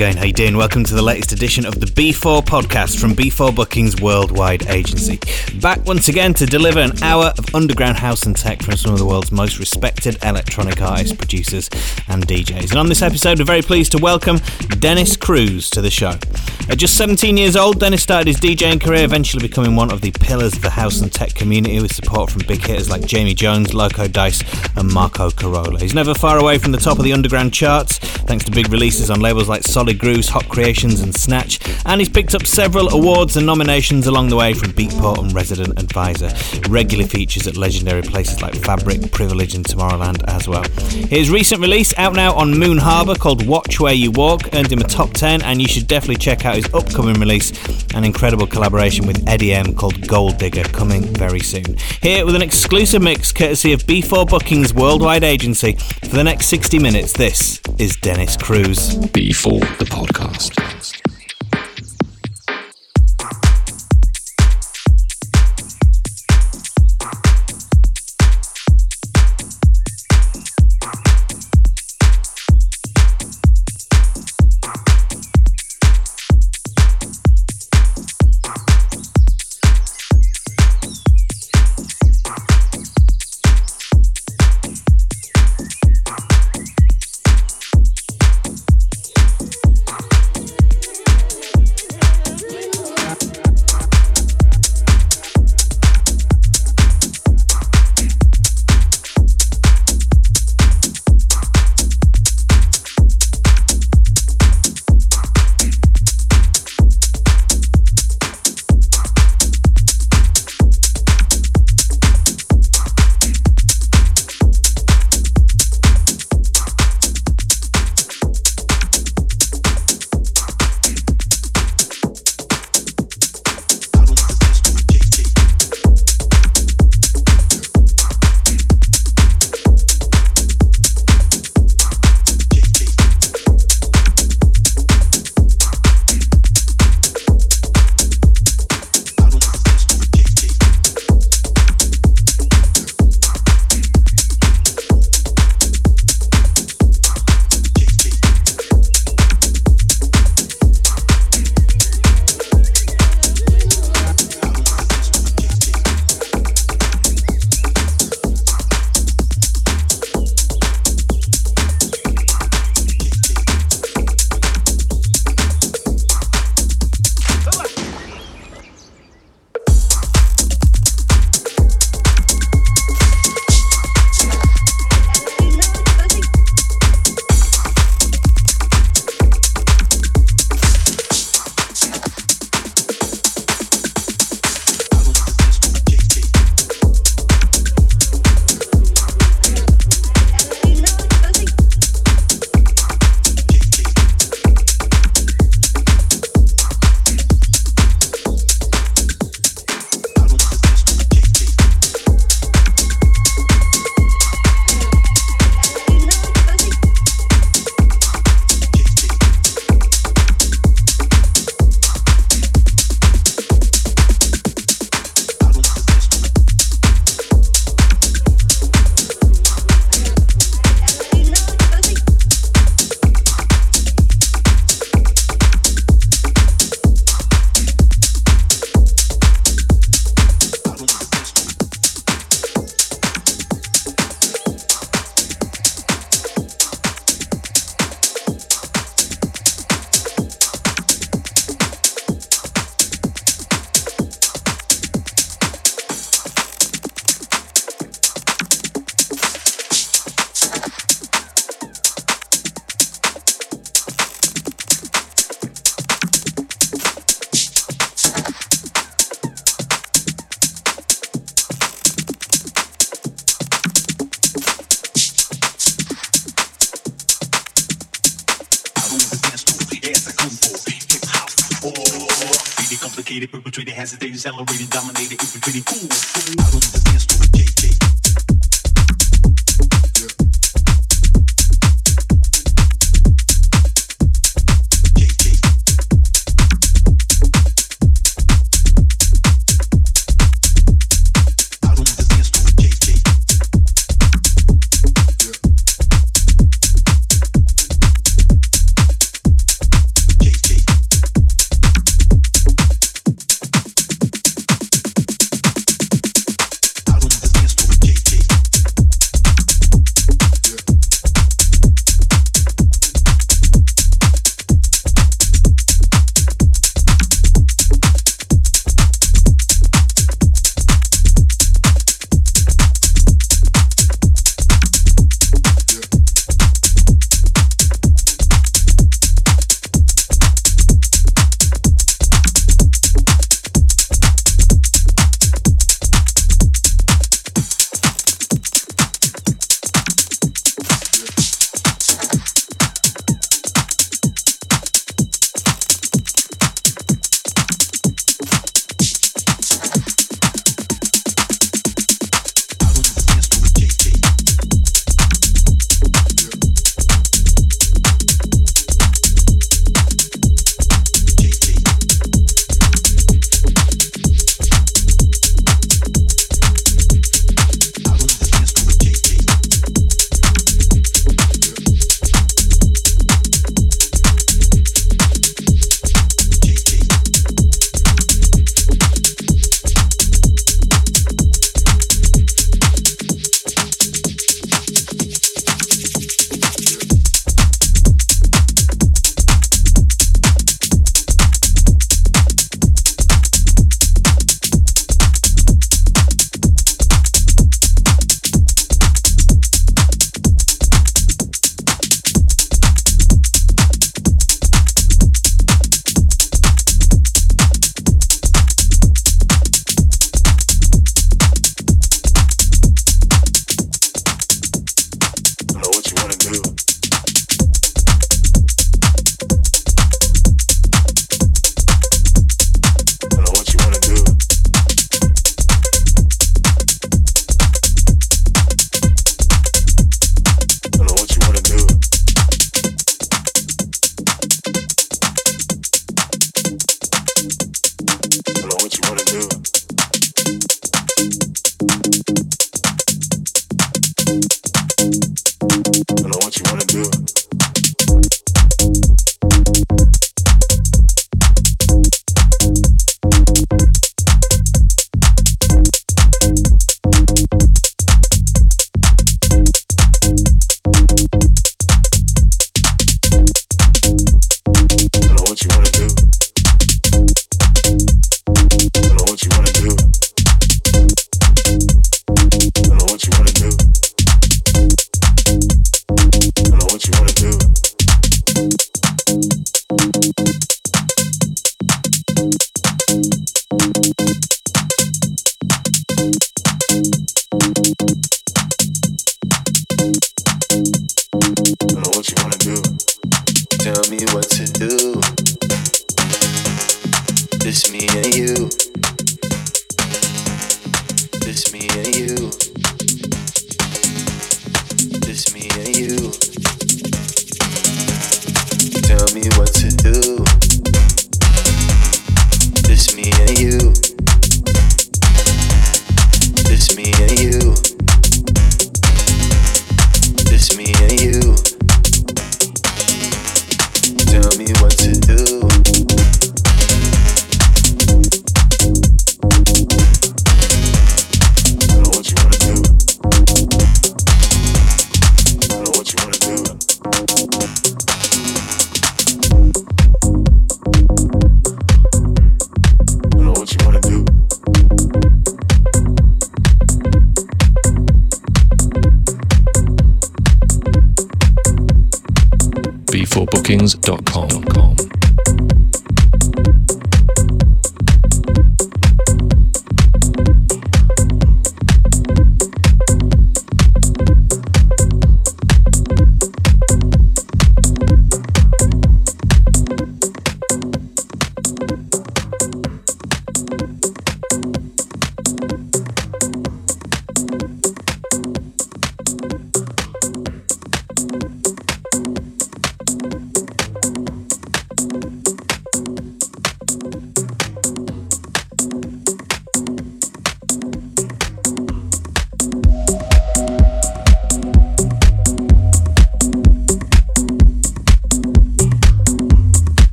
going? How you doing? Welcome to the latest edition of the B4 podcast from B4 Bookings Worldwide Agency. Back once again to deliver an hour of underground house and tech from some of the world's most respected electronic artists, producers, and DJs. And on this episode, we're very pleased to welcome Dennis Cruz to the show. At just 17 years old, Dennis started his DJing career, eventually becoming one of the pillars of the house and tech community with support from big hitters like Jamie Jones, Loco Dice, and Marco Carola. He's never far away from the top of the underground charts, thanks to big releases on labels like Solid Grooves, Hot Creations, and Snatch, and he's picked up several awards and nominations along the way from Beatport and Resident Advisor. Regular features at legendary places like Fabric, Privilege, and Tomorrowland as well. His recent release, out now on Moon Harbour, called Watch Where You Walk, earned him a top 10, and you should definitely check out his upcoming release, an incredible collaboration with Eddy M called Goldigger, coming very soon. Here with an exclusive mix courtesy of B4 Bookings Worldwide Agency for the next 60 minutes. This is Dennis Cruz. B4 the podcast.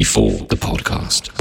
B4, the podcast.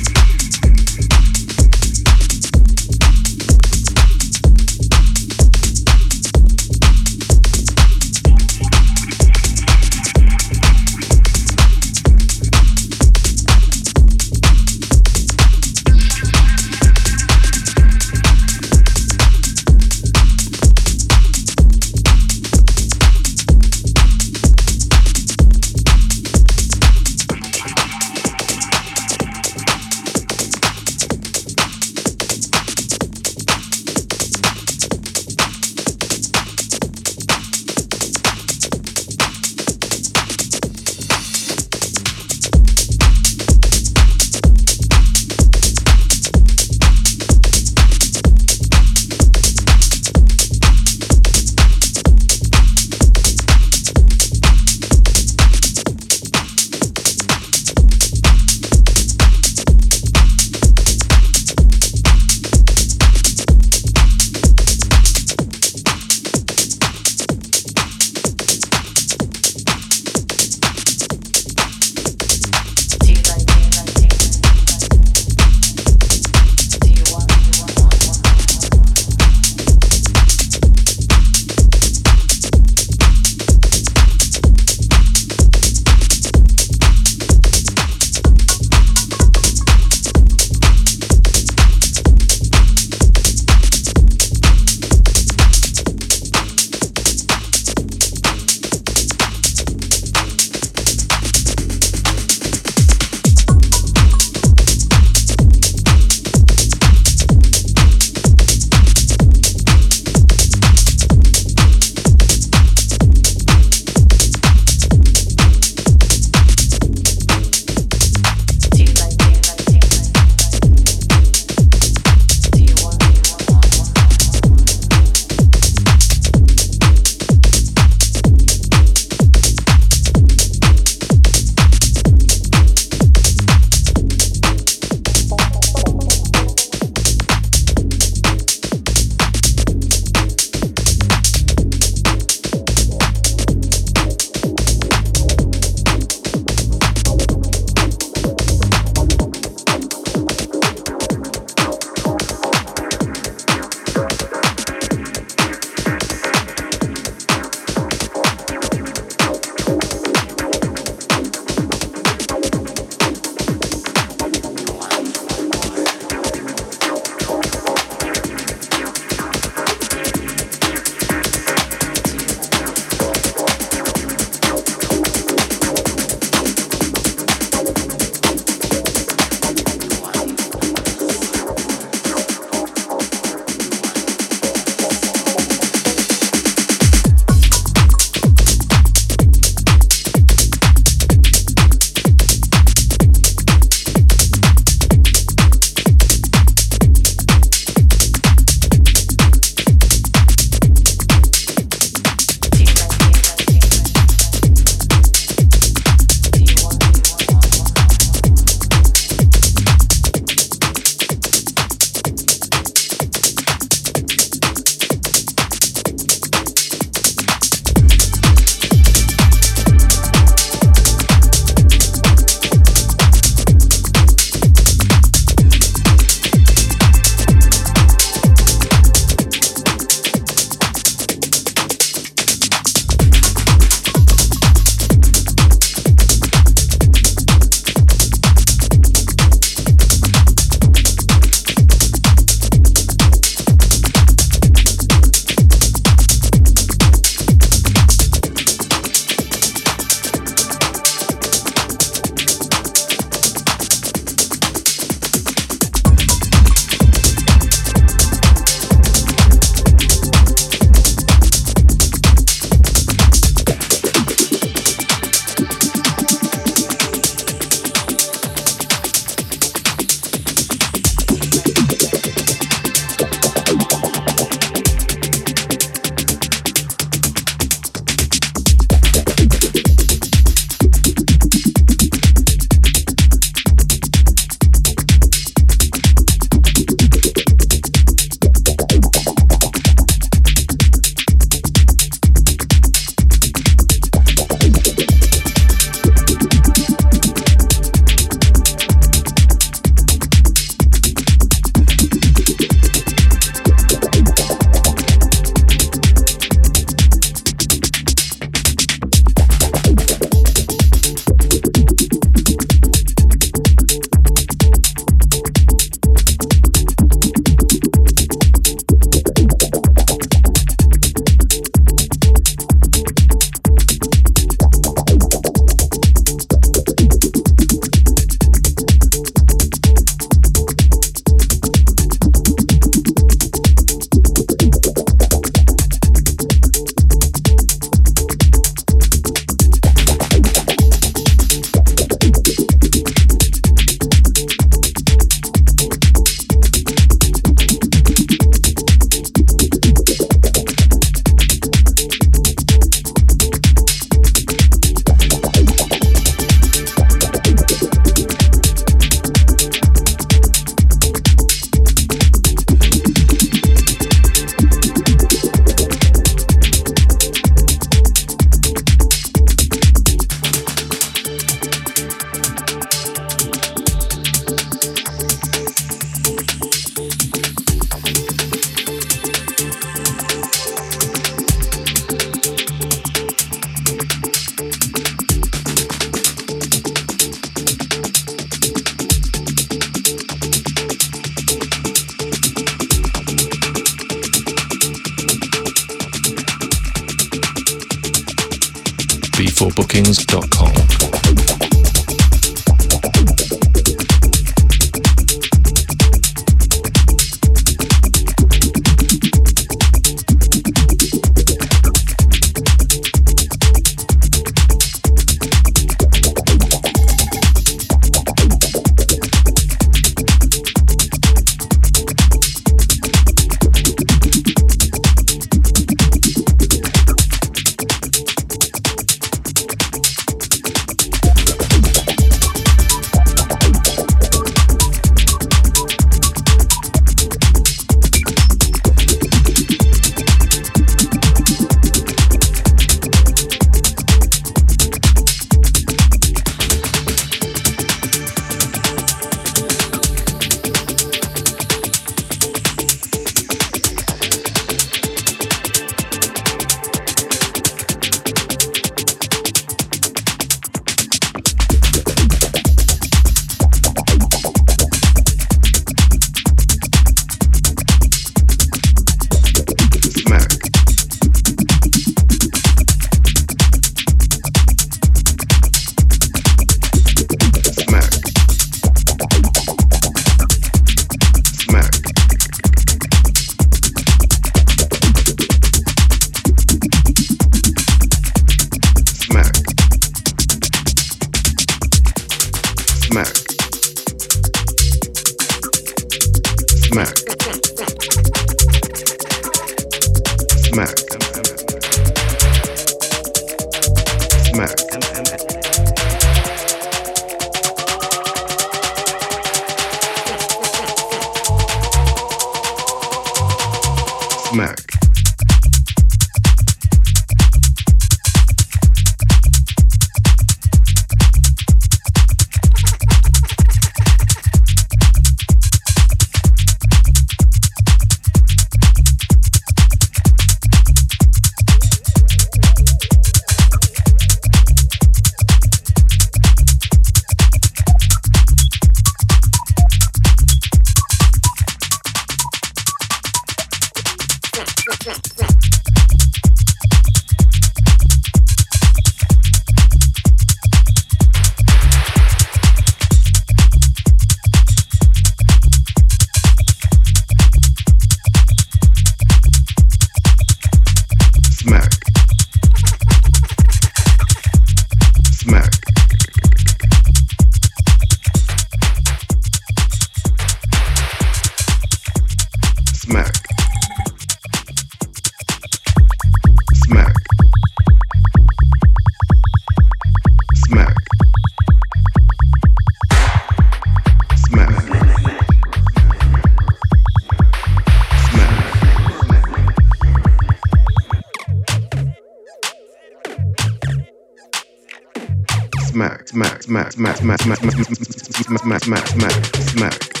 Smack, smack, smack, smack, smack, smack, smack, smack, smack. Smack.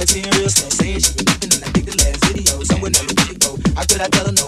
Sexy and real slow, saying she sensation. Keeping in, I think the last video. Somewhere never did go. How could I tell them?